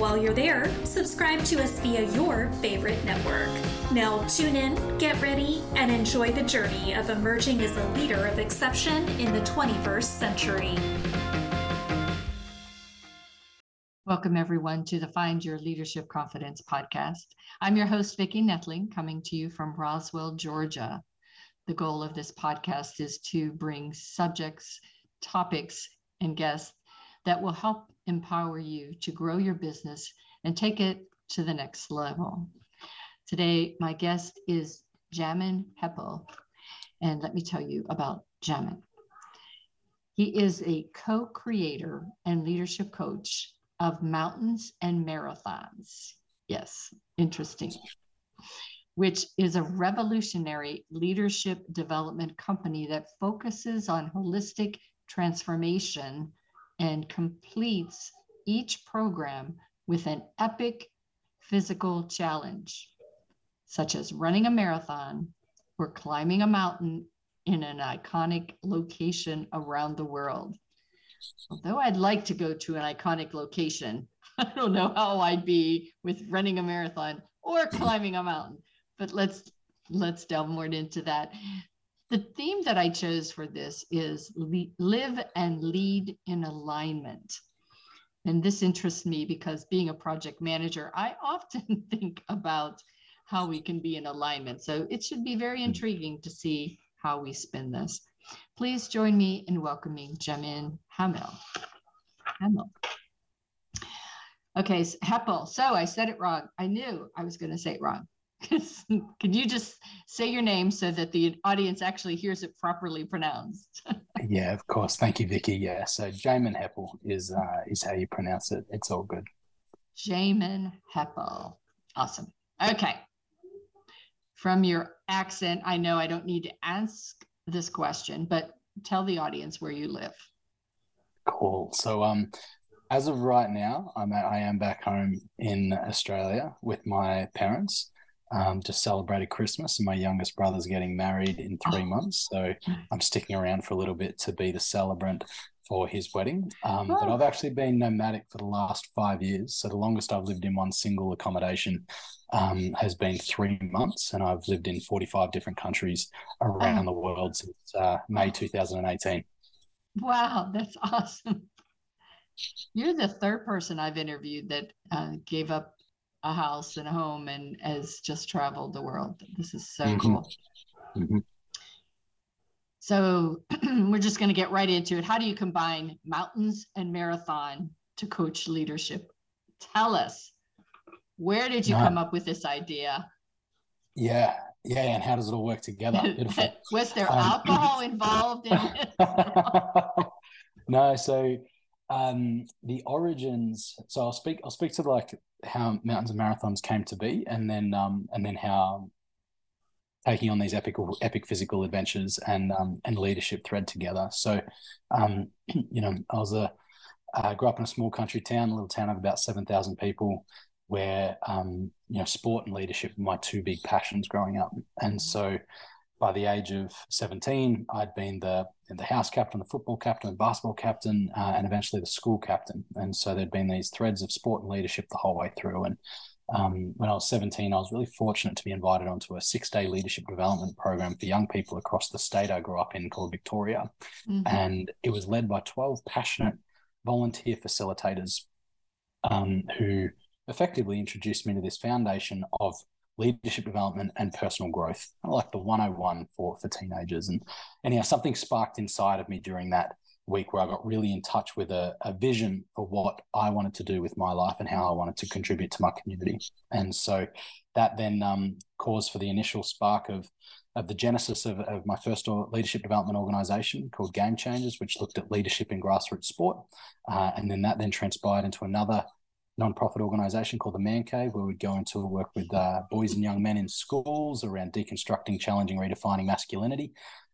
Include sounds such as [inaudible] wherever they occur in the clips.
While you're there, subscribe to us via your favorite network. Now, tune in, get ready, and enjoy the journey of emerging as a leader of exception in the 21st century. Welcome, everyone, to the Find Your Leadership Confidence podcast. I'm your host, Vicki Netling, coming to you from Roswell, Georgia. The goal of this podcast is to bring subjects, topics, and guests that will help empower you to grow your business and take it to the next level. Today, my guest is Jamin Heppell. And let me tell you about Jamin. He is a co creator and leadership coach of Mountains and Marathons. Yes, interesting. Which is a revolutionary leadership development company that focuses on holistic transformation and completes each program with an epic physical challenge, such as running a marathon or climbing a mountain in an iconic location around the world. Although I'd like to go to an iconic location, [laughs] I don't know how I'd be with running a marathon or climbing a mountain. But let's let's delve more into that. The theme that I chose for this is live and lead in alignment. And this interests me because being a project manager, I often [laughs] think about how we can be in alignment. So it should be very hmm. intriguing to see how we spin this. Please join me in welcoming Jamin Hamel. Hamel. Okay, so Heppell. So I said it wrong. I knew I was going to say it wrong. [laughs] Can you just say your name so that the audience actually hears it properly pronounced? [laughs] yeah, of course. Thank you, Vicki. Yeah, so Jamin Heppell is uh, is how you pronounce it. It's all good. Jamin Heppell. Awesome. Okay. From your accent, I know I don't need to ask this question, but tell the audience where you live. Cool. So, um, as of right now, I'm at, I am back home in Australia with my parents um, just celebrated Christmas, and my youngest brother's getting married in three oh. months. So I'm sticking around for a little bit to be the celebrant for his wedding. Um, oh. But I've actually been nomadic for the last five years. So the longest I've lived in one single accommodation um, has been three months, and I've lived in 45 different countries around oh. the world since uh, May 2018. Wow, that's [laughs] awesome. You're the third person I've interviewed that uh, gave up a house and a home and has just traveled the world. This is so mm-hmm. cool. Mm-hmm. So [clears throat] we're just going to get right into it. How do you combine mountains and marathon to coach leadership? Tell us, where did you no. come up with this idea? Yeah, yeah, and how does it all work together? [laughs] Was there um, alcohol [laughs] involved in it? [laughs] no, so um, the origins. So I'll speak. I'll speak to like how mountains and marathons came to be, and then um, and then how taking on these epic epic physical adventures and um, and leadership thread together. So, um, [clears throat] you know, I was a I grew up in a small country town, a little town of about seven thousand people, where um, you know sport and leadership were my two big passions growing up, and so by the age of 17, I'd been the the house captain, the football captain, the basketball captain, uh, and eventually the school captain. And so there'd been these threads of sport and leadership the whole way through. And um, when I was 17, I was really fortunate to be invited onto a six day leadership development program for young people across the state I grew up in called Victoria. Mm-hmm. And it was led by 12 passionate volunteer facilitators um, who effectively introduced me to this foundation of leadership development and personal growth, like the 101 for for teenagers. And anyhow, something sparked inside of me during that week where I got really in touch with a, a vision for what I wanted to do with my life and how I wanted to contribute to my community. And so that then um, caused for the initial spark of of the genesis of, of my first leadership development organization called Game Changers, which looked at leadership in grassroots sport. Uh, and then that then transpired into another nonprofit organization called the Man Cave, where we'd go into work with uh, boys and young men in schools around deconstructing, challenging, redefining masculinity.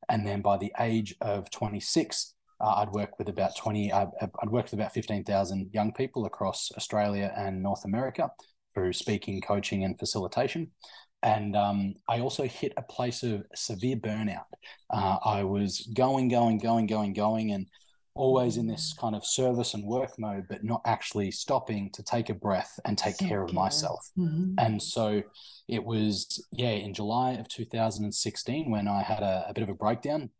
And then by the age of 26, uh, I'd work with about 20, uh, I'd worked with about 15,000 young people across Australia and North America through speaking, coaching, and facilitation. And um, I also hit a place of severe burnout. Uh, I was going, going, going, going, going, and always in this kind of service and work mode, but not actually stopping to take a breath and take care of myself. Mm-hmm. And so it was, yeah, in July of 2016 when I had a, a bit of a breakdown,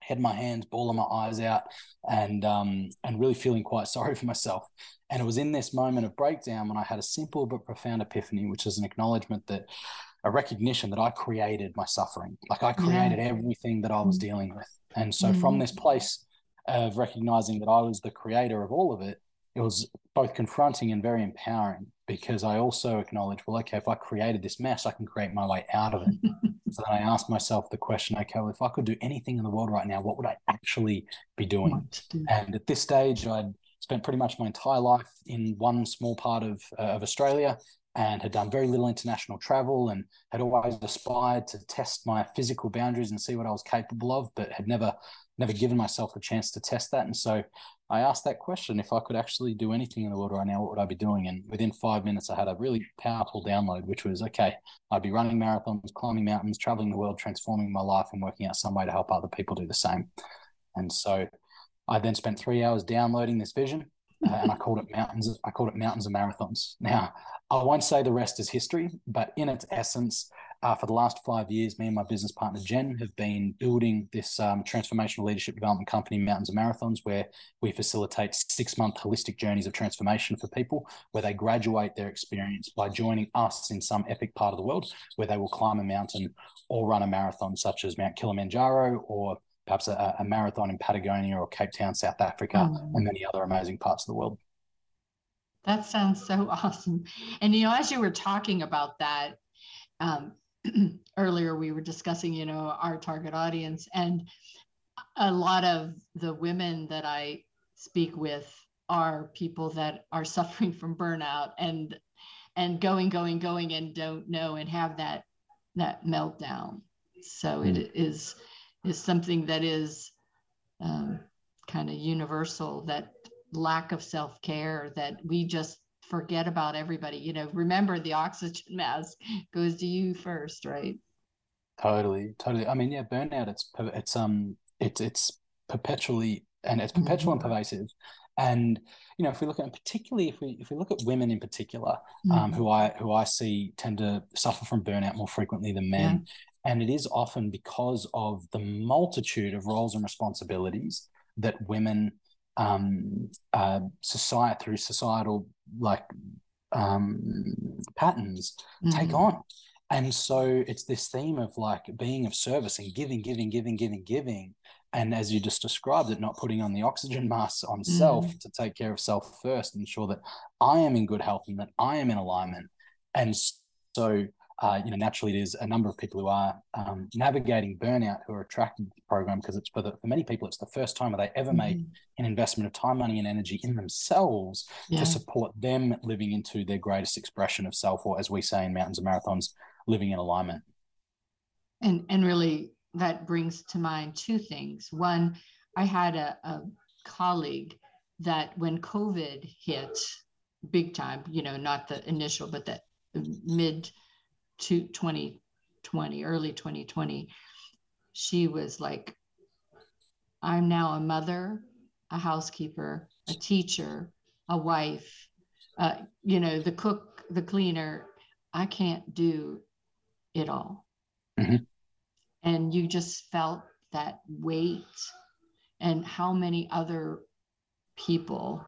had my hands, bawling my eyes out, and um, and really feeling quite [laughs] sorry for myself. And it was in this moment of breakdown when I had a simple but profound epiphany, which is an acknowledgement that a recognition that I created my suffering, like I created yeah. everything that I was mm-hmm. dealing with. And so mm-hmm. from this place of recognizing that I was the creator of all of it, it was both confronting and very empowering because I also acknowledged, well, okay, if I created this mess, I can create my way out of it. [laughs] so then I asked myself the question, okay, well, if I could do anything in the world right now, what would I actually be doing? And at this stage, I'd spent pretty much my entire life in one small part of, uh, of Australia and had done very little international travel and had always aspired to test my physical boundaries and see what I was capable of, but had never never given myself a chance to test that. And so I asked that question if I could actually do anything in the world right now, what would I be doing? And within five minutes, I had a really powerful download, which was okay, I'd be running marathons, climbing mountains, traveling the world, transforming my life, and working out some way to help other people do the same. And so I then spent three hours downloading this vision. Uh, and I called it mountains. I called it mountains and marathons. Now, I won't say the rest is history, but in its essence, uh, for the last five years, me and my business partner Jen have been building this um, transformational leadership development company, Mountains and Marathons, where we facilitate six month holistic journeys of transformation for people, where they graduate their experience by joining us in some epic part of the world, where they will climb a mountain or run a marathon, such as Mount Kilimanjaro or perhaps a, a marathon in Patagonia or Cape Town, South Africa, mm. and many other amazing parts of the world. That sounds so [laughs] awesome. And you know, as you were talking about that, um, [clears throat] earlier we were discussing, you know, our target audience, and a lot of the women that I speak with are people that are [laughs] suffering from burnout and and going, going, going, and don't know and have that that meltdown. So mm. it is is something that is um, kind of universal. That lack of self care that we just forget about everybody. You know, remember the oxygen mask goes to you first, right? Totally, totally. I mean, yeah, burnout. It's it's um it's it's perpetually and it's perpetual mm-hmm. and pervasive. And you know, if we look at particularly if we if we look at women in particular, mm-hmm. um, who I who I see tend to suffer from burnout more frequently than men, yeah. and it is often because of the multitude of roles and responsibilities that women um, uh, society through societal like um, patterns mm-hmm. take on. And so it's this theme of like being of service and giving, giving, giving, giving, giving. And as you just described it, not putting on the oxygen [laughs] mask on mm-hmm. self to take care of self first, ensure that I am in good health and that I am in alignment. And so uh, you know, naturally, there's a number of people who are um, navigating burnout who are attracted to the program because it's for, the, for many people, it's the first time they ever mm-hmm. made an investment of time, money, and energy in themselves yeah. to support them living into their greatest expression of self, or as we say in Mountains and Marathons, living in alignment. And and really, that brings to mind two things. One, I had a, a colleague that when COVID hit, big time, you know, not the initial, but that mid to 2020, early 2020, she was like, I'm now a mother, a housekeeper, a teacher, a wife, uh, you know, the cook, the cleaner. I can't do it all. Mm-hmm. And you just felt that weight and how many other people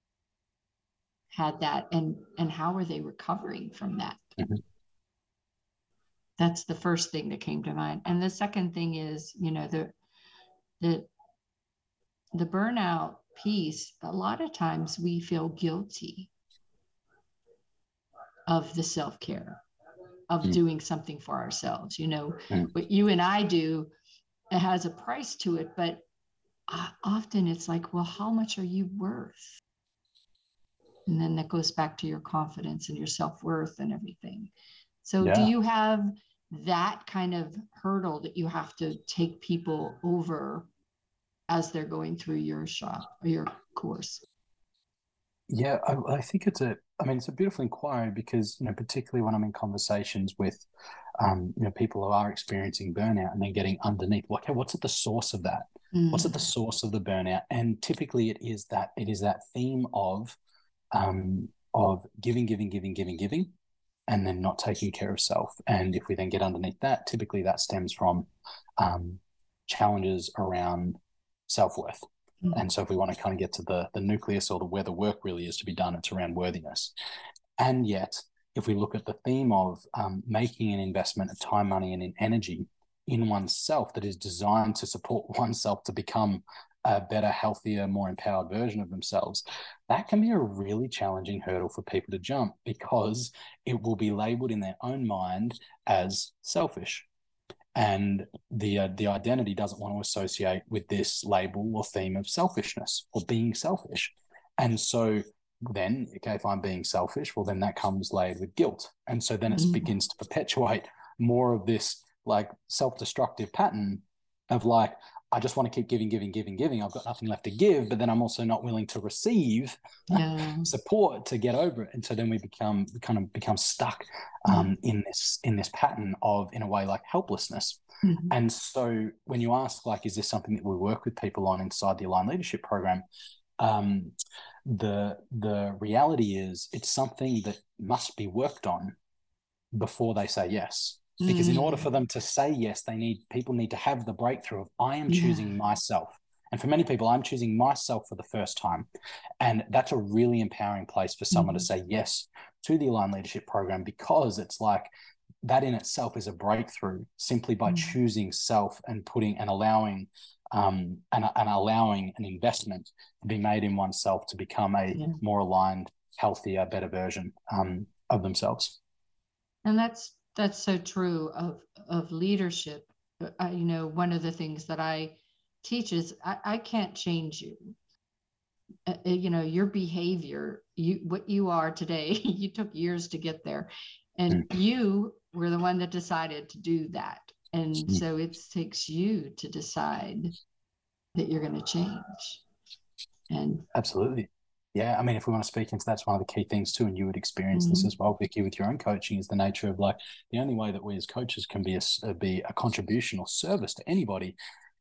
had that and and how are they recovering from that mm-hmm that's the first thing that came to mind and the second thing is you know the the the burnout piece a lot of times we feel guilty of the self-care of mm. doing something for ourselves you know mm. what you and i do it has a price to it but uh, often it's like well how much are you worth and then that goes back to your confidence and your self-worth and everything so Yeah. do you have that kind of hurdle that you have to take people over as they're going through your shop or your course Yeah, I, I think it's a, I mean, it's a beautiful inquiry because, you know, particularly when I'm in conversations with, um, you know, people who are experiencing burnout and then getting underneath, like, hey, what's at the source of that? What's at the source of the burnout? And typically it is that, it is that theme of, um, of giving, giving, giving, giving, giving, and then not taking care of self. And if we then get underneath that, typically that stems from, um, challenges around self-worth. Mhm. And so if we want to kind of get to the the nucleus or the where the work really is to be done, it's around worthiness. And yet, if we look at the theme of um, making an investment of time, money, and in energy in oneself that is designed to support [laughs] oneself to become a better, healthier, more empowered version of themselves, that can be a really challenging hurdle for people to jump because it will be labeled in their own mind as selfish. And the uh, the identity doesn't want to associate with this label or theme of selfishness or being selfish. And so then okay if i'm being selfish well then that comes layered with guilt. And so then it Mm. begins to perpetuate more of this like self-destructive pattern of like i just want to keep giving giving giving giving. I've got nothing left to give but then i'm also not willing to receive [laughs] yeah. support to get over it. And so then we become we kind of become stuck um, in this in this pattern of in a way like helplessness. Mhm. and so when you ask like is this something that we work with people on inside the aligned leadership program um, the the reality is it's something that must be worked on before they say yes because in order Mm. for them to say yes they need people need to have the breakthrough of i am Yeah. choosing myself and for many people i'm choosing myself for the first time and that's a really empowering place for someone to Mhm. say yes to the aligned leadership program because it's like that in itself is a breakthrough simply by Mm. choosing self and putting and allowing um, and, and allowing an investment to be made in oneself to become a Yeah. more aligned healthier better version um, of themselves and that's that's so true of of leadership. I, you know one of the things that i teach is i, I can't change you. Uh, uh, you know your behavior you what you are today [laughs] you took years to get there. And you were the one that decided to do that. And Mm. so it takes you to decide that you're going to change. And Absolutely. Yeah. I mean, if we want to speak into that's one of the key things too, and you would experience this Mhm. as well, Vicki, with your own coaching, is the nature of like the only way that we as coaches can be a, be a contribution or service to anybody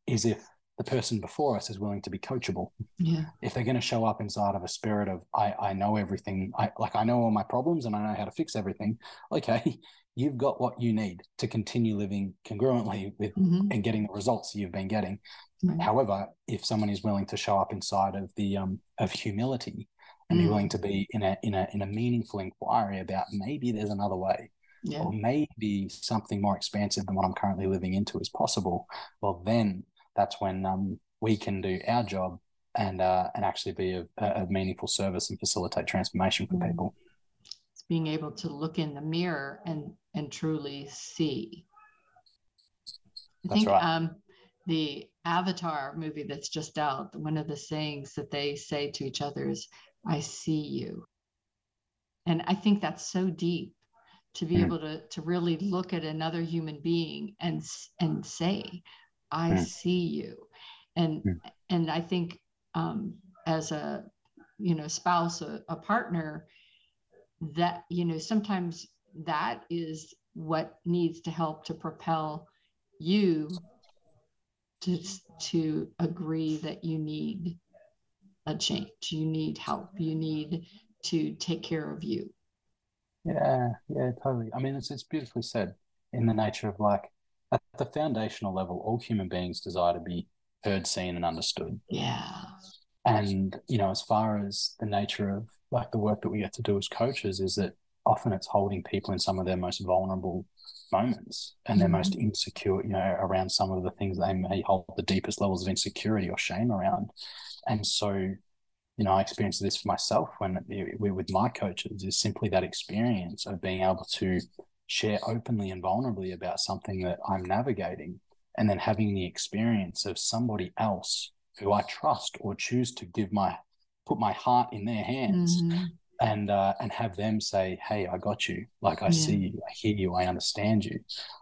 is if the person before us is willing to be coachable. yeah If they're going to show up inside of a spirit of I, I know everything, I like I know all my problems and I know how to fix everything. Okay, [laughs] you've got what you need to continue living congruently with Mhm. and getting the results you've been getting. Right. However, if someone is willing to show up inside of the um, of humility and be Mm. willing to be in a in a in a meaningful inquiry about maybe there's another way, yeah or maybe something more expansive than what I'm currently living into is possible, well then that's when um, we can do our job and uh, and actually be of, of meaningful service and facilitate transformation for Mm. people. it's being able to look in the mirror and and truly see i That's think right. um the avatar movie that's just out one of the sayings that they say to each other is i see you and i think that's so deep to be Mm. able to to really look at another human being and and say i Mm. see you and Mm. and i think um as a you know spouse a, a partner that you know sometimes that is what needs to help to propel you to to agree that you need a change you need help you need to take care of you Yeah, yeah, totally. I mean, it's it's beautifully said in the nature of like at the foundational level, all human beings desire to be heard, seen, and understood. yeah And, you know, as far as the nature of like the work that we get to do as coaches is that often it's holding people in some of their most vulnerable moments and their Mhm. most insecure, you know, around some of the things they may hold the deepest levels of insecurity or shame around. And so, you know, I experienced this for myself when we with my coaches is simply that experience of being able to share openly and vulnerably about something that I'm navigating and then having the experience of somebody else who I trust or choose to give my put my heart in their hands Mhm. and uh, and have them say, "Hey, I got you. Like I yeah. see you, I hear you, I understand you."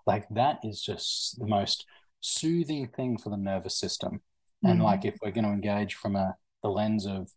Like that is just the most soothing thing for the nervous system. Mm-hmm. And like if we're going to engage from a the lens of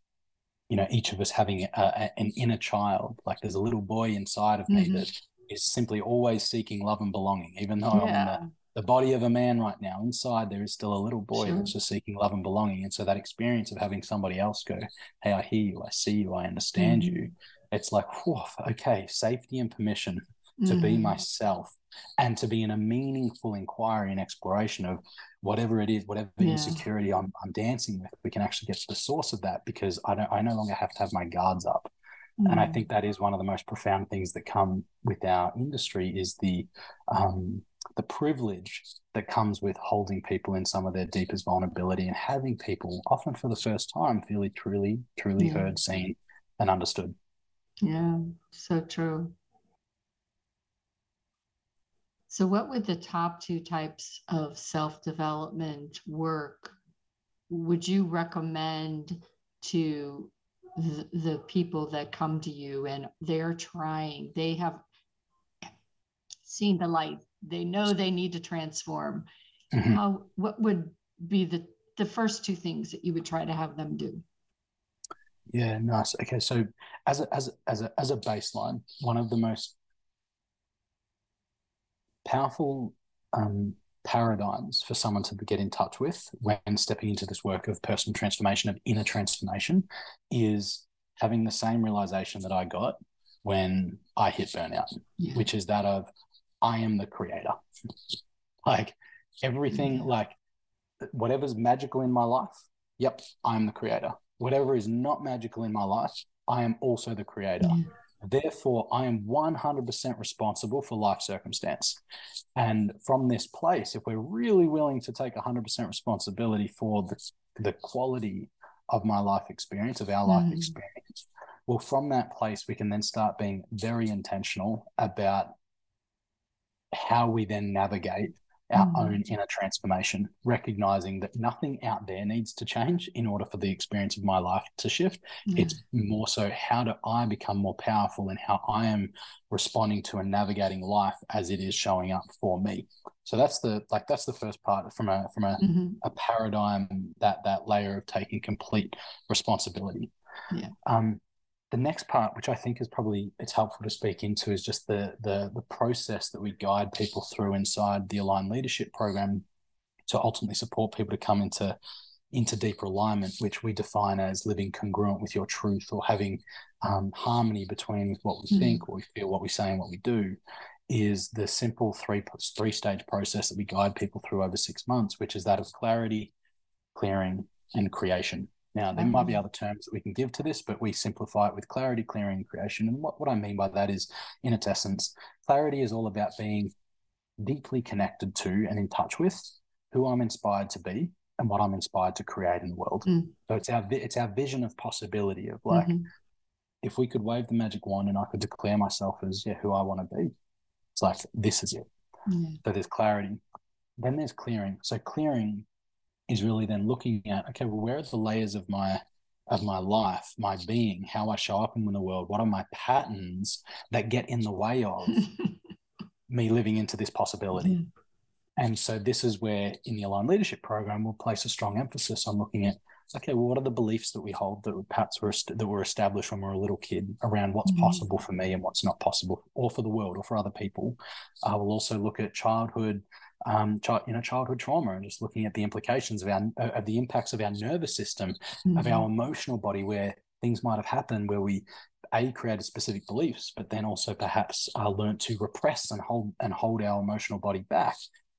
you know each of us having a, a, an inner child like there's a little boy inside of me mm-hmm. that is simply always seeking love and belonging even though yeah. i'm the, the, body of a man right now inside there is still a little boy sure. that's just seeking love and belonging and so that experience of having somebody else go hey i hear you i see you i understand mm-hmm. you it's like whew, okay safety and permission to mm-hmm. be myself and to be in a meaningful inquiry and exploration of whatever it is, whatever yeah. insecurity I'm, I'm dancing with, we can actually get to the source of that because I don't I no longer have to have my guards up. Mm. And I mm. think that is one of the most profound things that come with our industry is the um, the privilege that comes with holding people in some of their deepest vulnerability and having people often for the first time feel truly, truly yeah. heard, seen, and understood. Yeah, so true. So, what would the top two types of self development work would you recommend to the, the people that come to you and they're trying, they have seen the light, they know they need to transform? Mm-hmm. How, what would be the, the first two things that you would try to have them do? Yeah, nice. Okay, so as a, as a, as a, as a baseline, one of the most powerful um, paradigms for someone to get in touch with when stepping into this work of personal transformation, of inner transformation, is having the same realization that I got when I hit burnout, yeah. which is that of I am the creator. [laughs] like everything, yeah. like whatever's magical in my life, yep, I'm the creator. Whatever is not magical in my life, I am also the creator. Yeah. Therefore, I am 100% responsible for life circumstance. And from this place, if we're really willing to take 100% responsibility for the, the quality of my life experience, of our life mm. experience, well, from that place, we can then start being very intentional about how we then navigate our mm. own inner transformation, recognizing that nothing out there needs to change in order for the experience of my life to shift. Yeah. It's more so how do I become more powerful and how I am responding to and navigating life as it is showing up for me. So that's the like that's the first part from a from a, mm-hmm. a paradigm that that layer of taking complete responsibility. Yeah. Um, the next part, which I think is probably it's helpful to speak into, is just the the the process that we guide people through inside the aligned leadership program to ultimately support people to come into into deeper alignment, which we define as living congruent with your truth or having um, harmony between what we mm-hmm. think, what we feel, what we say, and what we do, is the simple three three stage process that we guide people through over six months, which is that of clarity, clearing, and creation. Now, there might be other terms that we can give to this, but we simplify it with clarity, clearing, creation. And what, what I mean by that is, in its essence, clarity is all about being deeply connected to and in touch with who I'm inspired to be and what I'm inspired to create in the world. Mm. So it's our it's our vision of possibility of like, mm-hmm. if we could wave the magic wand and I could declare myself as yeah who I want to be, it's like this is it. Mm. So there's clarity. Then there's clearing. So clearing is really then looking at okay well where are the layers of my of my life my being how i show up in the world what are my patterns that get in the way of [laughs] me living into this possibility mm. and so this is where in the aligned leadership program we'll place a strong emphasis on looking at okay well what are the beliefs that we hold that perhaps were that were established when we were a little kid around what's mm. possible for me and what's not possible or for the world or for other people uh, we'll also look at childhood um, child, you know, childhood trauma and just looking at the implications of our of the impacts of our nervous system, mm-hmm. of our mm-hmm. emotional body, where things might have happened where we a created specific beliefs, but then also perhaps uh, learned to repress and hold and hold our emotional body back.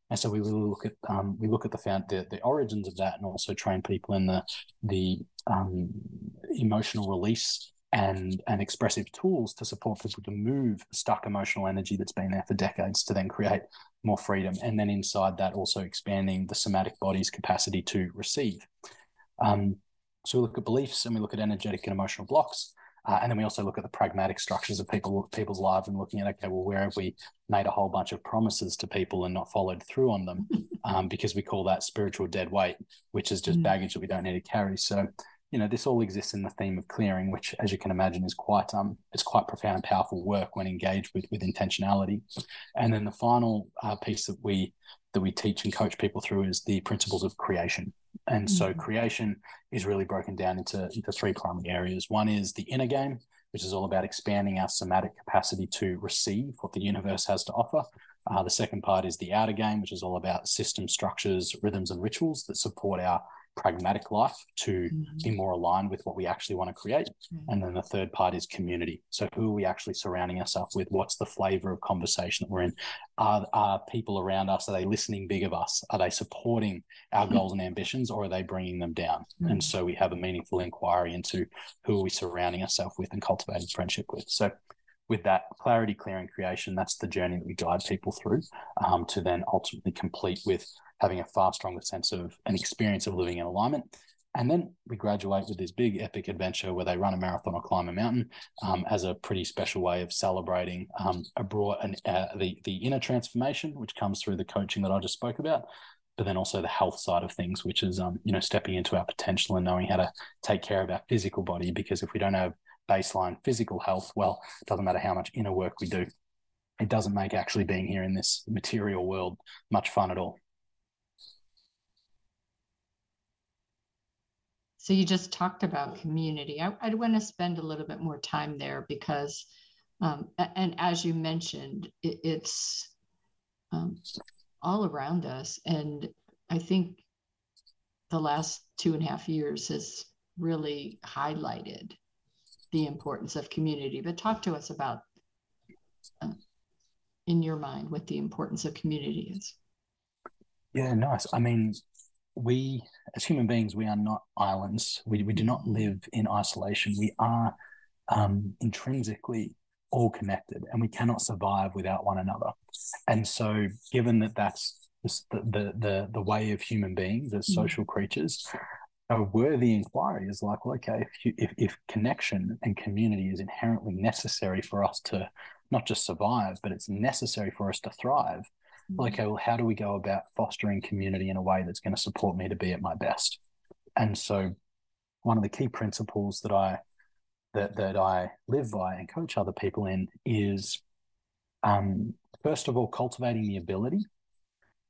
And so we really look at um, we look at the, found, the the origins of that, and also train people in the the um, emotional release and and expressive tools to support people to move stuck emotional energy that's been there for decades to then create more freedom and then inside that also expanding the somatic body's capacity to receive. Um, so we look at beliefs and we look at energetic and emotional blocks uh, and then we also look at the pragmatic structures of people people's lives and looking at okay well where have we made a whole bunch of promises to people and not followed through on them? [laughs] Um, because we call that spiritual dead weight which is just mm. baggage that we don't need to carry. So you know, this all exists in the theme of clearing, which, as you can imagine, is quite um, it's quite profound and powerful work when engaged with with intentionality. And then the final uh, piece that we that we teach and coach people through is the principles of creation. And mm-hmm. so, creation is really broken down into into three primary areas. One is the inner game, which is all about expanding our somatic capacity to receive what the universe has to offer. Uh, the second part is the outer game, which is all about system structures, rhythms, and rituals that support our pragmatic life to mm-hmm. be more aligned with what we actually want to create. Mm-hmm. And then the third part is community. So who are we actually surrounding ourselves with? What's the flavor of conversation that we're in? Are, are people around us, are they listening big of us? Are they supporting our mm-hmm. goals and ambitions or are they bringing them down? And mm-hmm. so we have a meaningful inquiry into who are we surrounding ourselves with and cultivating friendship with. So with that clarity, clearing, creation, that's the journey that we guide people through um, to then ultimately complete with having a far stronger sense of an experience of living in alignment. And then we graduate with this big epic adventure where they run a marathon or climb a mountain um, as a pretty special way of celebrating um, a broad and uh, the the inner transformation, which comes through the coaching that I just spoke about, but then also the health side of things, which is um, you know stepping into our potential and knowing how to take care of our physical body. Because if we don't have baseline physical health, well, it doesn't matter how much inner work we do. It doesn't make actually being here in this material world much fun at all. So you just talked about community. I, would want to spend a little bit more time there because, um, and as you mentioned, it, it's um, all around us. And I think the last two and a half years has really highlighted the importance of community. But talk to us about, uh, in your mind, what the importance of community is. Yeah, nice. I mean, we as human beings we are not islands. We, we do not live in isolation. We are um, intrinsically all connected and we cannot survive without one another. And so given that that's the the the, the way of human beings as mm-hmm. social creatures a worthy inquiry is like well okay if, you, if if connection and community is inherently necessary for us to not just survive but it's necessary for us to thrive okay, well, how do we go about fostering community in a way that's going to support me to be at my best? And so, one of the key principles that I that that I live by and coach other people in is, um, first of all, cultivating the ability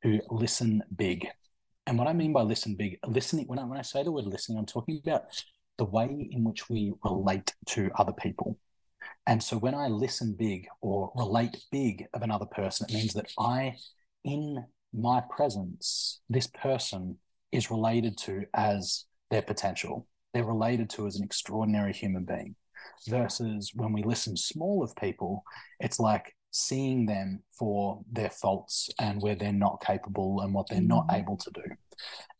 to listen big. And what I mean by listen big, listening when I when I say the word listening, I'm talking about the way in which we relate to other people. And so when I listen big or relate big of another person, it means that I, in my presence, this person is related to as their potential. They're related to as an extraordinary human being. Versus when we listen small of people, it's like seeing them for their faults and where they're not capable and what they're not mm-hmm. able to do.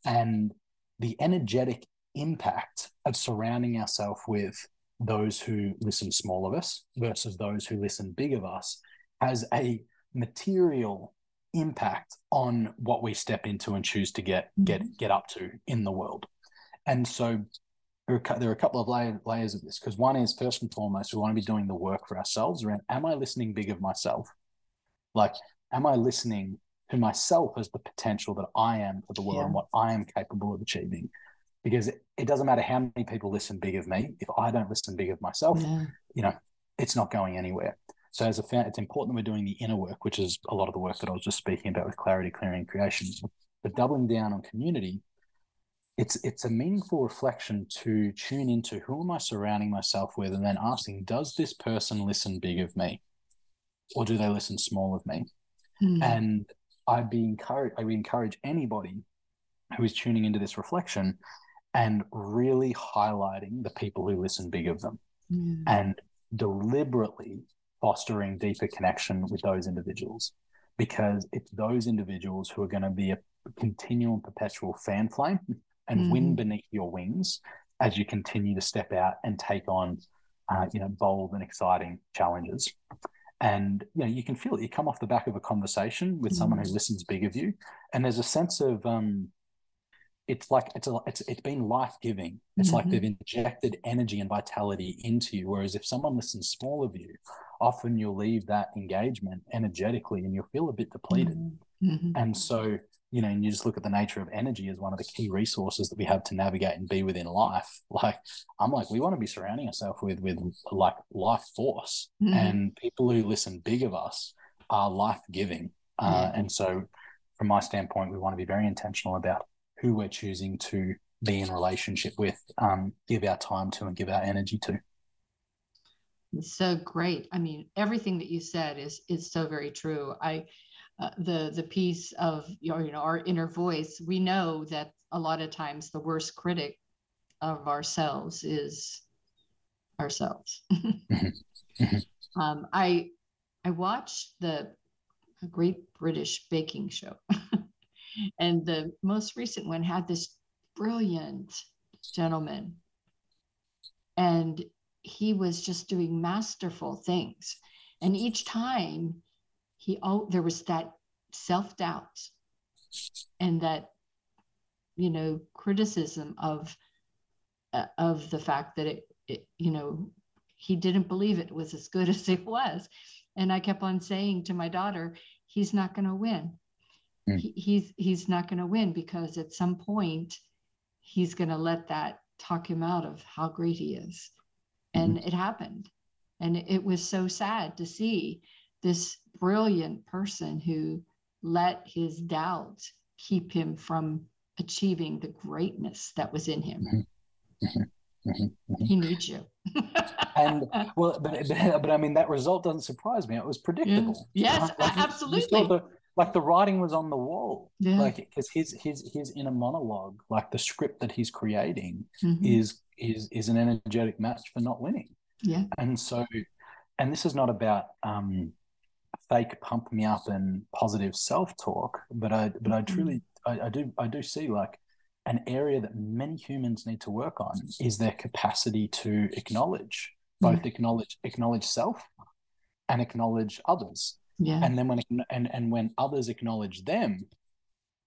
And the energetic impact of surrounding ourselves with those who listen small of us versus those who listen big of us has a material impact on what we step into and choose to get mm-hmm. get get up to in the world and so there are, there are a couple of layer, layers of this because one is first and foremost we want to be doing the work for ourselves around am i listening big of myself like am i listening to myself as the potential that i am for the world yeah. and what i am capable of achieving because it, it, doesn't matter how many people listen big of me if i don't listen big of myself yeah. you know it's not going anywhere so as a fan it's important that we're doing the inner work which is a lot of the work that i was just speaking about with clarity clearing and creation but doubling down on community it's it's a meaningful reflection to tune into who am i surrounding myself with and then asking does this person listen big of me or do they listen small of me mm. and i'd be encouraged i would encourage anybody who is tuning into this reflection and really highlighting the people who listen big of them mm. and deliberately fostering deeper connection with those individuals because it's those individuals who are going to be a continual and perpetual fan flame and mm. wind beneath your wings as you continue to step out and take on uh, you know bold and exciting challenges and you know you can feel it you come off the back of a conversation with mm. someone who listens big of you and there's a sense of um, it's like it's a, it's it's been life giving. It's mm-hmm. like they've injected energy and vitality into you. Whereas if someone listens small of you, often you'll leave that engagement energetically and you'll feel a bit depleted. Mm-hmm. mm-hmm. And so you know, and you just look at the nature of energy as one of the key resources that we have to navigate and be within life. [laughs] Like I'm like, we want to be surrounding ourselves with with like life force mm-hmm. and people who listen big of us are life giving. Uh, and so, from my standpoint, we want to be very intentional about who we're choosing to be in relationship with, um, give our time to, and give our energy to. So great. I mean, everything that you said is is so very true. I uh, the the piece of your you know our inner voice. We know that a lot of times the worst critic of ourselves is ourselves. [laughs] Mm-hmm. Mm-hmm. um, I I watched the Great British Baking Show, [laughs] and the most recent one had this brilliant gentleman, and he was just doing masterful things. And each time he oh there was that self-doubt and that you know criticism of uh, of the fact that it, it you know he didn't believe it was as good [laughs] as it was. And i kept on saying to my daughter he's not going to win mm. he, he's he's not going to win because at some point he's going to let that talk him out of how great he is and mm-hmm. it happened and it was so sad to see this brilliant person who let his doubt keep him from achieving the greatness that was in him mm-hmm. Mm-hmm. mm-hmm. he needs you [laughs] and well but, but, but i mean that result doesn't surprise me it was predictable yes like, absolutely the, like the writing was on the wall yeah. like because his his his inner monologue like the script that he's creating mm-hmm. is is is an energetic match for not winning yeah and so and this is not about um fake pump me up and positive self talk but i but i truly mm-hmm. I, I do i do see like an area that many humans need to work on is their capacity to acknowledge both mm. acknowledge acknowledge self and acknowledge others yeah and then when and and when others acknowledge them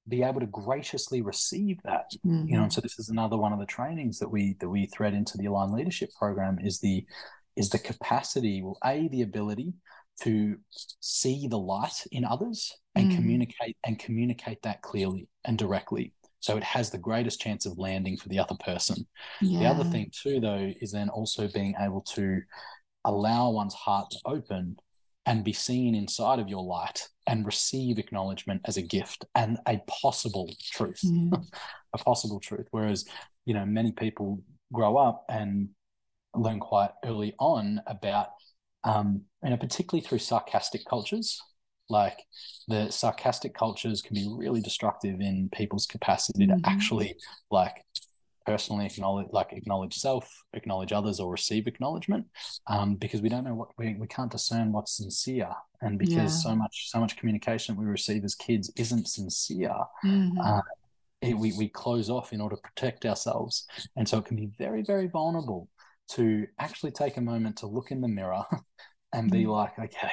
be able to graciously receive that mm-hmm. you know and so this is another one of the trainings that we that we thread into the aligned leadership program is the is the capacity well a the ability to see the light in others and mm. communicate and communicate that clearly and directly so it has the greatest chance of landing for the other person yeah. the other thing too though is then also being able to allow one's heart to open and be seen inside of your light and receive acknowledgement as a gift and a possible truth mm. [laughs] a possible truth whereas you know many people grow up and learn quite early on about um, you know, particularly through sarcastic cultures. Like the sarcastic cultures can be really destructive in people's capacity mm-hmm. to actually like personally acknowledge like acknowledge self acknowledge others or receive acknowledgement um, because we don't know what we, we can't discern what's sincere and because yeah. so much so much communication we receive as kids isn't sincere mm-hmm. uh, it, we, we close off in order to protect ourselves and so it can be very very vulnerable to actually take a moment to look in the mirror [laughs] and be mm. like, okay,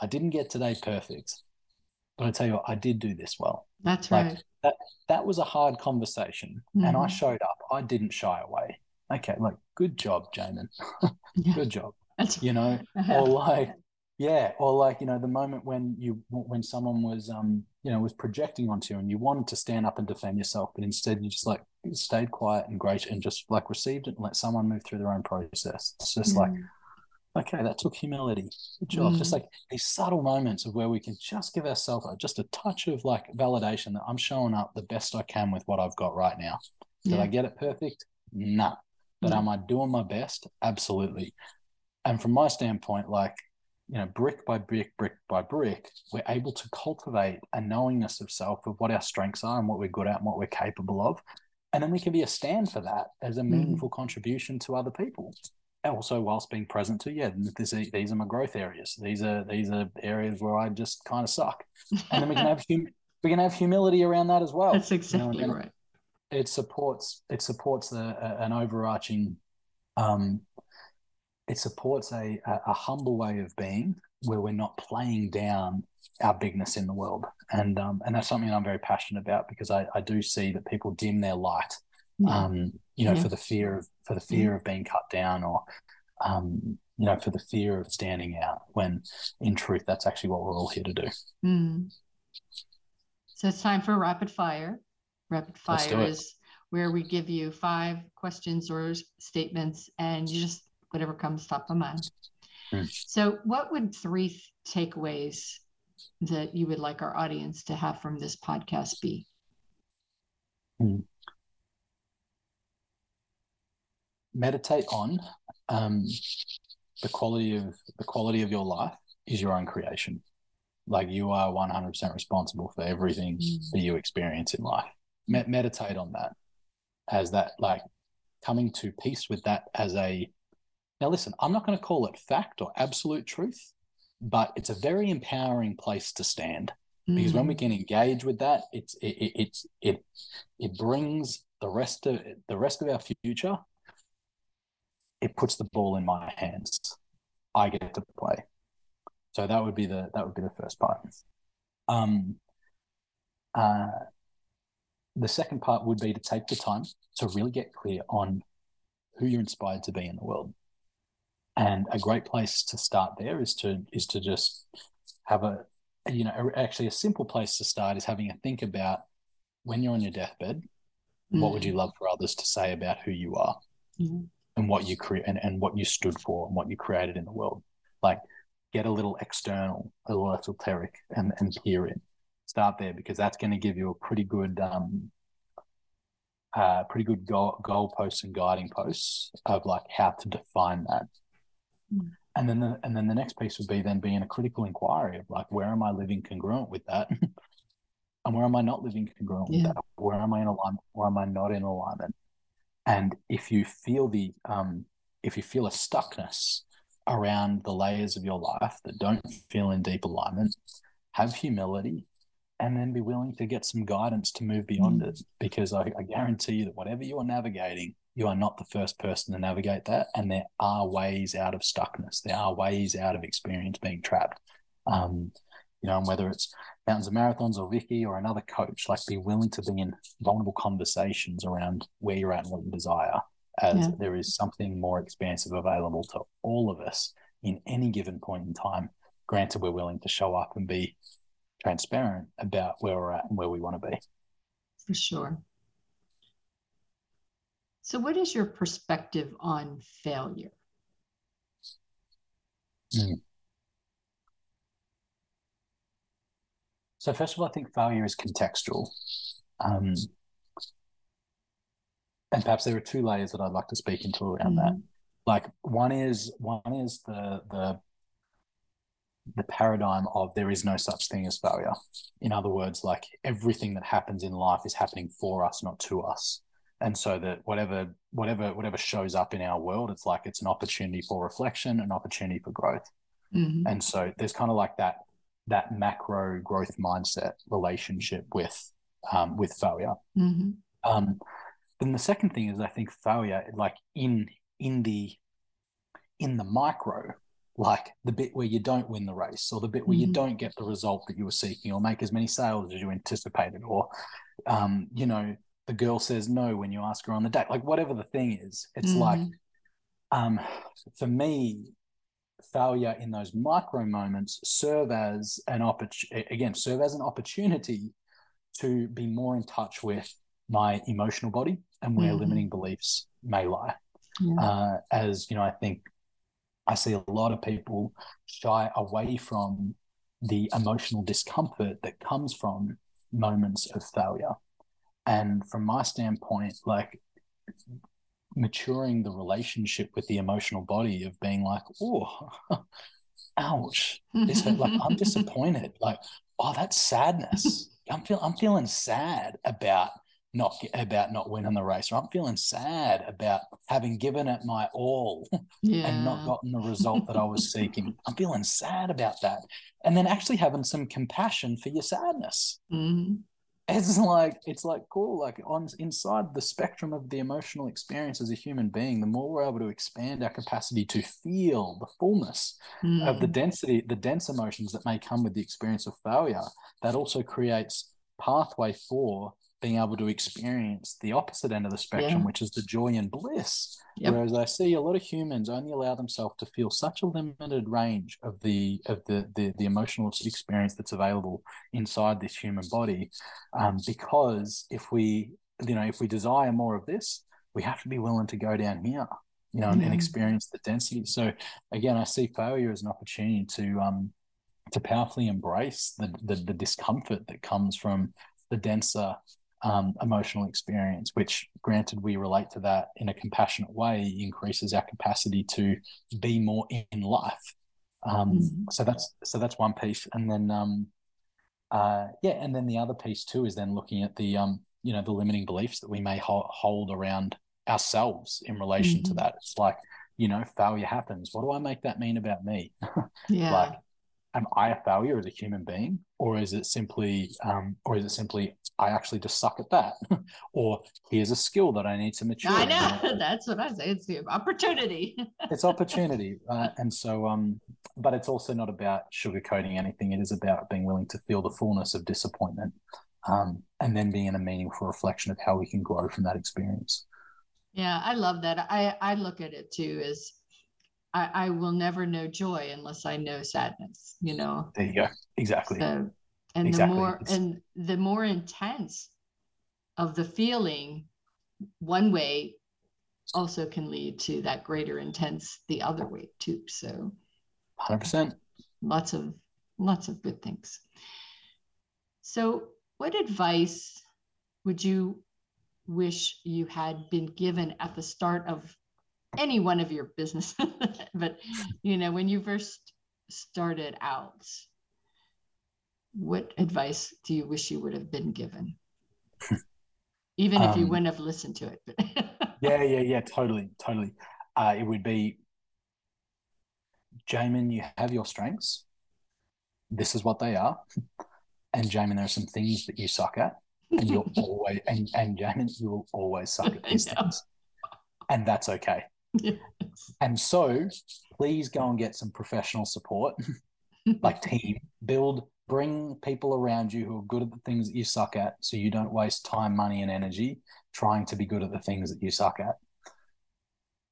I didn't get today perfect, but I tell you what, I did do this well. That's like, right. That that was a hard conversation, mm-hmm. and I mm-hmm. showed up. I didn't shy away. Okay, like good job, Jamin. [laughs] good job. [laughs] You know, [laughs] or like yeah, or like you know, the moment when you when someone was um you know was projecting onto you and you wanted to stand up and defend yourself, but instead you just like stayed quiet and great and just like received it and let someone move through their own process. It's just mm. like okay, that took humility. Good job. Mm. Just like these subtle moments of where we can just give ourselves just a touch of like validation that I'm showing up the best I can with what I've got right now. Did yeah. I get it perfect? Nah. But mm. am I doing my best? Absolutely. And from my standpoint, like you know, brick by brick, brick by brick, we're able to cultivate a knowingness of self of what our strengths are and what we're good at and what we're capable of. And then we can be a stand for that as a mm. meaningful mm. contribution to other people. Also, whilst being present to, yeah, this, these are my growth areas. These are these are areas where I just kind of suck, and then we can have [laughs] hum- we can have humility around that as well. That's exactly you know, right. It supports it supports a, a, an overarching um, it supports a, a, a humble way of being where we're not playing down our bigness in the world. And um, and that's something I'm very passionate about because I, I do see that people dim their light, um, you know, yeah. for the fear of for the fear yeah. of being cut down or um, you know, for the fear of standing out when in truth that's actually what we're all here to do. Mm. So it's time for rapid fire. Rapid fire is where we give you five questions or statements and you just whatever comes top of mind. Hmm. So, what would three th- takeaways that you would like our audience to have from this podcast be? Meditate on um, the quality of the quality of your life is your own creation. Like you are one hundred percent responsible for everything Mm. that you experience in life. Me- meditate on that as that like coming to peace with that as a now listen i'm not going to call it fact or absolute truth but it's a very empowering place to stand because when we Mm. can engage with that it's it, it it's it it brings the rest of the rest of our future it puts the ball in my hands. I get to play. So that would be the that would be the first part. Um uh the second part would be to take the time to really get clear on who you're inspired to be in the world. And a great place to start there is to is to just have a you know actually a simple place to start is having a think about when you're on your deathbed what would you love for others to say about who you are? Mhm. And what you create and, and what you stood for and what you created in the world. Like get a little external a little esoteric and and peer in start there because that's going to give you a pretty good um uh pretty good goal goalposts and guiding posts of like how to define that. Mm. and then the, and then the next piece would be then being a critical inquiry of like where am i living congruent with that? [laughs] And where am i not living congruent with that? Where am i in alignment? Where am i not in alignment and if you feel the um if you feel a stuckness around the layers of your life that don't feel in deep alignment have humility and then be willing to get some guidance to move beyond Mm. it. Because I, I guarantee you that whatever you are navigating you are not the first person to navigate that. And there are ways out of stuckness. There are ways out of experience being trapped. Um you know and whether it's mountains and marathons or Vicki or another coach like be willing to be in vulnerable conversations around where you're at and what you desire as Yeah. there is something more expansive available to all of us in any given point in time granted we're willing to show up and be transparent about where we're at and where we want to be For sure. So, what is your perspective on failure? Hmm. So first of all, I think failure is contextual. Um, and perhaps there are two layers that I'd like to speak into around that. Like one is one is the the the paradigm of there is no such thing as failure. In other words, like everything that happens in life is happening for us, not to us. And so that whatever whatever whatever shows up in our world, it's like it's an opportunity for reflection, an opportunity for growth. Mhm. And so there's kind of like that that macro growth mindset relationship with um, with failure. Mhm. Um, then the second thing is I think failure, like in in the in the micro, like the bit where you don't win the race, or the bit where you Mhm. don't get the result that you were seeking, or make as many sales as you anticipated, or um, you know, the girl says no when you ask her on the date, like whatever the thing is, it's like Mhm. um, for me, failure in those micro moments serve as an opportunity again serve as an opportunity to be more in touch with my emotional body and where Mhm. limiting beliefs may lie Yeah. uh, as you know i think i see a lot of people shy away from the emotional discomfort that comes from moments of failure and from my standpoint like maturing the relationship with the emotional body of being like oh [laughs] ouch this like i'm disappointed like oh that's sadness i'm feel i'm feeling sad about not about not winning the race or i'm feeling sad about having given it my all yeah. and not gotten the result that i was seeking i'm feeling sad about that and then actually having some compassion for your sadness Mhm. It's like it's like cool like on inside the spectrum of the emotional experience as a human being the more we're able to expand our capacity to feel the fullness of the Mhm. density the dense emotions that may come with the experience of failure that also creates pathway for being able to experience the opposite end of the spectrum, Yeah. which is the joy and bliss. Yep. Whereas I see a lot of humans only allow themselves to feel such a limited range of the of the the, the emotional experience that's available inside this human body, um, because if we you know if we desire more of this, we have to be willing to go down here, you know, and, and experience the density. So again, I see failure as an opportunity to um to powerfully embrace the the, the discomfort that comes from the denser um, emotional experience, which, granted, we relate to that in a compassionate way, increases our capacity to be more in life. Um, Mhm. So that's so that's one piece, and then um, uh, yeah, and then the other piece too is then looking at the um, you know the limiting beliefs that we may ho- hold around ourselves in relation to Mhm. that. It's like you know failure happens. What do I make that mean about me? [laughs] Yeah. like am i a failure as a human being or is it simply um or is it simply i actually just suck at that [laughs] or here's a skill that i need to mature I in. know. [laughs] That's what I say. It's the opportunity. [laughs] it's opportunity uh, and so um but it's also not about sugarcoating anything it is about being willing to feel the fullness of disappointment um and then being a meaningful reflection of how we can grow from that experience Yeah, I love that. I I look at it too as I, I will never know joy unless I know sadness, you know. there you go exactly So and Exactly. the more It's- and the more intense of the feeling one way also can lead to that greater intense the other way too. So 100% lots of lots of good things. So what advice would you wish you had been given at the start of any one of your business [laughs] but you know when you first started out what advice do you wish you would have been given [laughs] even if you Um, wouldn't have listened to it [laughs] yeah yeah yeah totally totally uh, it would be Jamin, you have your strengths. This is what they are. And Jamin, there are some things that you suck at. And you'll always and, and Jamin, you will always suck at these things. And that's okay. Yes. [laughs] And so please go and get some professional support, [laughs] like team, build, bring people around you who are good at the things that you suck at so you don't waste time, money, and energy trying to be good at the things that you suck at.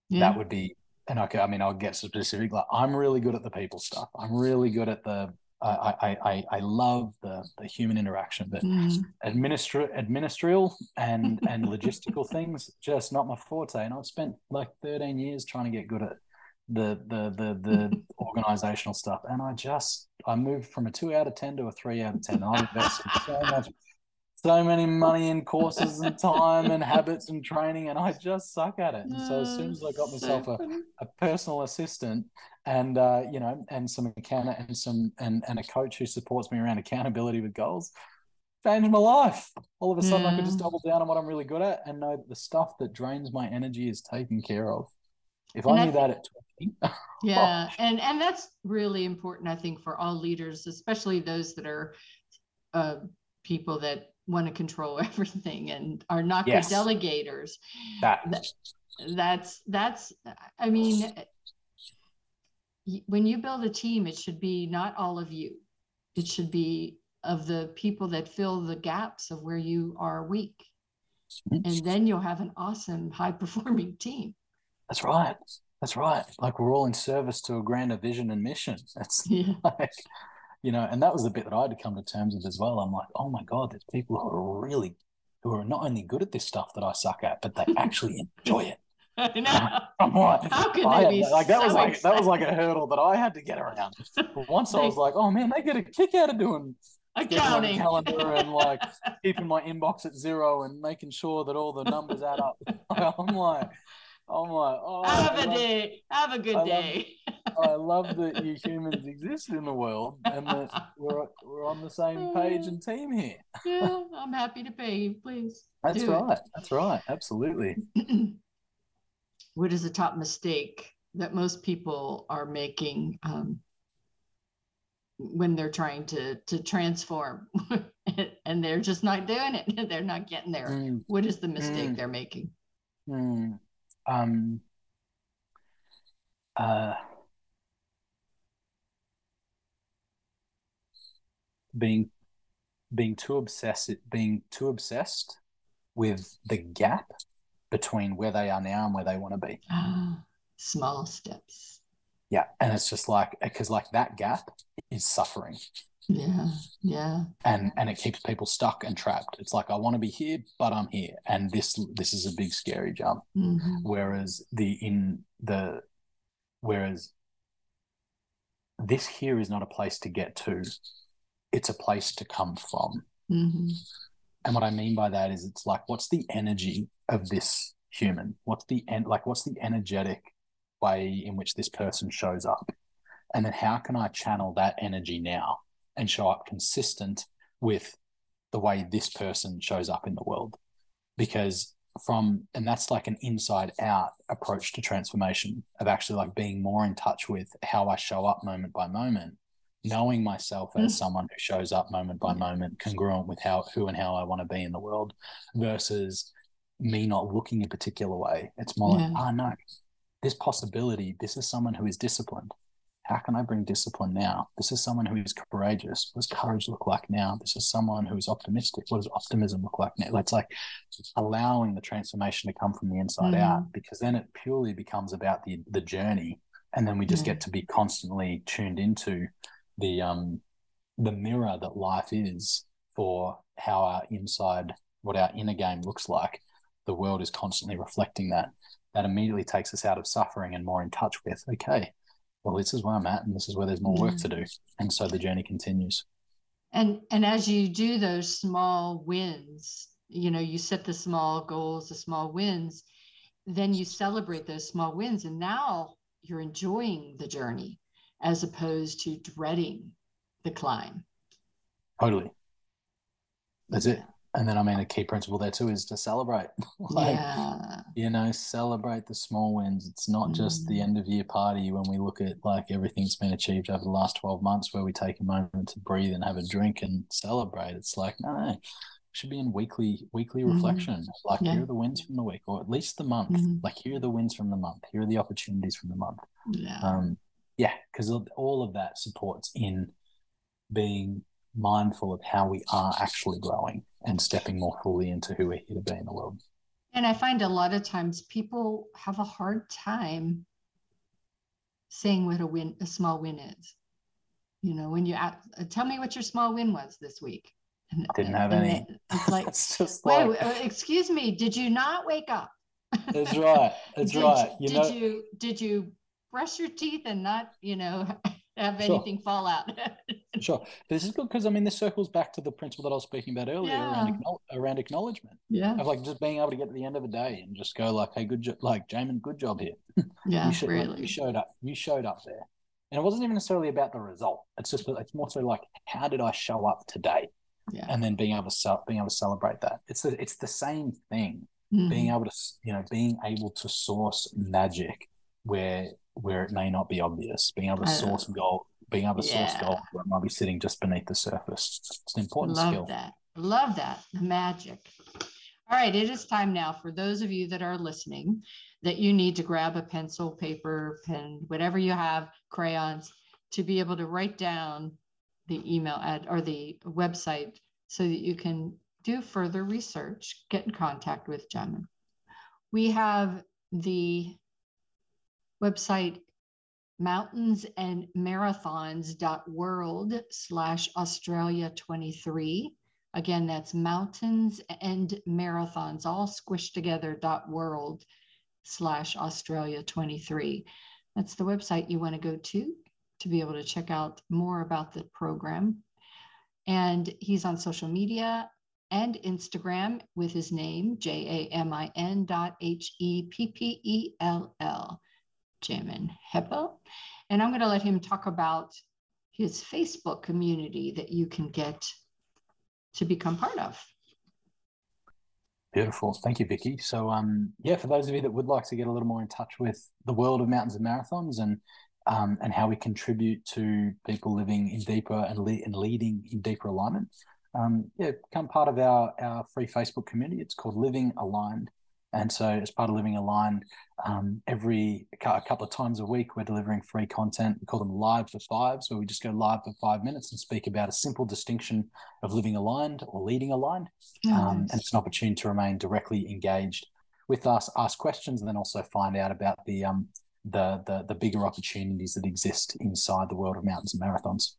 yeah. that would be and okay i mean i'll get specific like i'm really good at the people stuff i'm really good at the i i i, I love the the human interaction but Mm. administra- administrative and [laughs] and logistical things just not my forte. And i've spent like 13 years trying to get good at the the the the [laughs] organizational stuff. And i just i moved from a two out of 10 to a three out of 10 i've invested so much so many money in courses and time and habits and training and i just suck at it. And so as soon as i got myself a, a personal assistant and uh, you know and some account and some and, and a coach who supports me around accountability with goals changed my life. All of a sudden i could just double down on what i'm really good at and know that the stuff that drains my energy is taken care of. If And i knew that at 20 [laughs] yeah and and that's really important i think for all leaders especially those that are uh, people that want to control [laughs] everything and are not Yes. good delegators. That that's that's i mean y- when you build a team it should be not all of you. It should be of the people that fill the gaps of where you are weak. And then you'll have an awesome high performing team. That's right. That's right. Like we're all in service to a grander vision and mission. That's [laughs] yeah. [laughs] like you know and that was the bit that i had to come to terms with as well. I'm like oh my god there's people who are really who are not only good at this stuff that i suck at but they [laughs] actually enjoy it I know. I'm like, How could I they be like that was so like that was like a hurdle that I had to get around. [laughs] Once I was like, oh man, they get a kick out of doing accounting calendar and like [laughs] keeping my inbox at zero and making sure that all the numbers add up. [laughs] I'm like, I'm like, oh, have I a love, day have a good I love- day I love that you humans exist in the world and that we're we're on the same page and team here. yeah i'm happy to pay you please That's do it. right. That's right. Absolutely. [clears throat] what is the top mistake that most people are making um, when they're trying to to transform [laughs] and they're just not doing it [laughs] they're not getting there Mm, what is the mistake Mm. they're making mm. Um. Uh. being being too obsessed being too obsessed with the gap between where they are now and where they want to be. Ah, small steps. Yeah. And it's just like, because like that gap is suffering. Yeah. Yeah. And and it keeps people stuck and trapped. It's like I want to be here, but I'm here. And this this is a big scary jump. Mm-hmm. Whereas the in the whereas this here is not a place to get to. It's a place to come from. Mm-hmm. And what I mean by that is it's like, what's the energy of this human? What's the en- like what's the energetic way in which this person shows up? And then how can I channel that energy now and show up consistent with the way this person shows up in the world? Because from and that's like an inside out approach to transformation of actually like being more in touch with how I show up moment by moment knowing myself as mm. someone who shows up moment by moment, congruent with how who and how I want to be in the world, versus me not looking a particular way. It's more yeah. like, oh no, this possibility, this is someone who is disciplined. How can I bring discipline now? This is someone who is courageous. What does courage look like now? This is someone who is optimistic. What does optimism look like now? It's like allowing the transformation to come from the inside mm. out, because then it purely becomes about the the journey, and then we just yeah. get to be constantly tuned into the um the mirror that life is for how our inside what our inner game looks like. The world is constantly reflecting that. That immediately takes us out of suffering and more in touch with okay well this is where i'm at and this is where there's more work to do. And so the journey continues. And and as you do those small wins you know you set the small goals the small wins then you celebrate those small wins. And now you're enjoying the journey as opposed to dreading the climb. Totally. That's it. And then I mean a key principle there too is to celebrate. [laughs] like yeah. you know, celebrate the small wins. It's not mm. just the mm. end of year party when we look at like everything's been achieved over the last 12 months where we take a moment to breathe and have a drink and celebrate. It's like, no, no should be in weekly weekly mm-hmm. reflection. Like yeah. here are the wins from the week, or at least the month. Mm-hmm. Like here are the wins from the month. Here are the opportunities from the month. Yeah. Um, yeah, because all of that supports in being mindful of how we are actually growing and stepping more fully into who we're here to be in the world. And I find a lot of times people have a hard time saying what a win, a small win is. You know, when you ask, uh, tell me what your small win was this week. And, Didn't have any. It's like, [laughs] it's just wait, like, uh, excuse me, did you not wake up? That's right. [laughs] That's did, right. You did know, you did you brush your teeth and not, you know, [laughs] have anything sure. fall out. [laughs] sure. This is good because I mean, this circles back to the principle that I was speaking about earlier yeah. around, around acknowledgement. Yeah. Of like just being able to get to the end of the day and just go like, hey, good job, like Jamin, good job here. [laughs] Yeah, you, should, really. like, you showed up. You showed up there. And it wasn't even necessarily about the result. It's just it's more so like, how did I show up today? Yeah. And then being able to being able to celebrate that. It's the it's the same thing. Mm-hmm. Being able to you know being able to source magic where where it may not be obvious. Being able to uh, source gold, being able to yeah. source gold where it might be sitting just beneath the surface. It's an important Love skill. Love that. Love that. The magic. All right, it is time now for those of you that are listening that you need to grab a pencil, paper, pen, whatever you have, crayons, to be able to write down the email ad or the website so that you can do further research, get in contact with Jamin. We have the website mountains and marathons.world slash Australia 23. Again, that's mountains and marathons, all squished together, dot world slash Australia 23. That's the website you want to go to to be able to check out more about the program. And he's on social media and Instagram with his name, J A M I N dot H E P P E L L. Jamin Heppell. And I'm going to let him talk about his Facebook community that you can get to become part of. Beautiful. Thank you, Vicki. So, um, yeah, for those of you that would like to get a little more in touch with the world of mountains and marathons and um, and how we contribute to people living in deeper and, le- and leading in deeper alignment, um, yeah, become part of our, our free Facebook community. It's called Living Aligned And so, as part of Living Aligned, um, every a couple of times a week, we're delivering free content. We call them Live for Fives, where we just go live for five minutes and speak about a simple distinction of living aligned or leading aligned. Oh, um. And it's an opportunity to remain directly engaged with us, ask questions, and then also find out about the um, the, the the bigger opportunities that exist inside the world of mountains and marathons.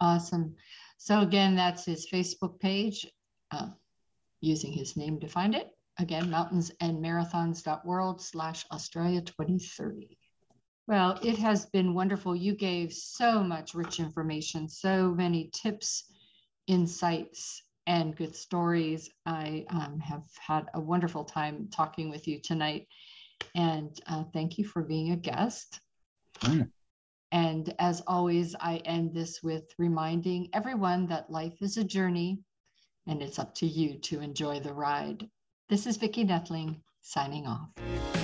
Awesome. So again, that's his Facebook page. Uh, using his name to find it. Again, marathons.world slash Australia 2030. Well, it has been wonderful. You gave so much rich information, so many tips, insights, and good stories. I um, have had a wonderful time talking with you tonight. And uh, thank you for being a guest. And as always, I end this with reminding everyone that life is a journey and it's up to you to enjoy the ride. This is Vicki Nedling signing off.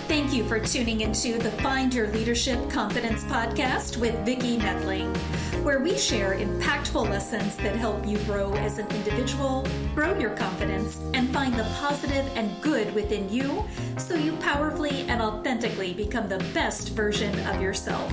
Thank you for tuning into the Find Your Leadership Confidence podcast with Vicki Nedling, where we share impactful lessons that help you grow as an individual, grow your confidence, and find the positive and good within you so you powerfully and authentically become the best version of yourself.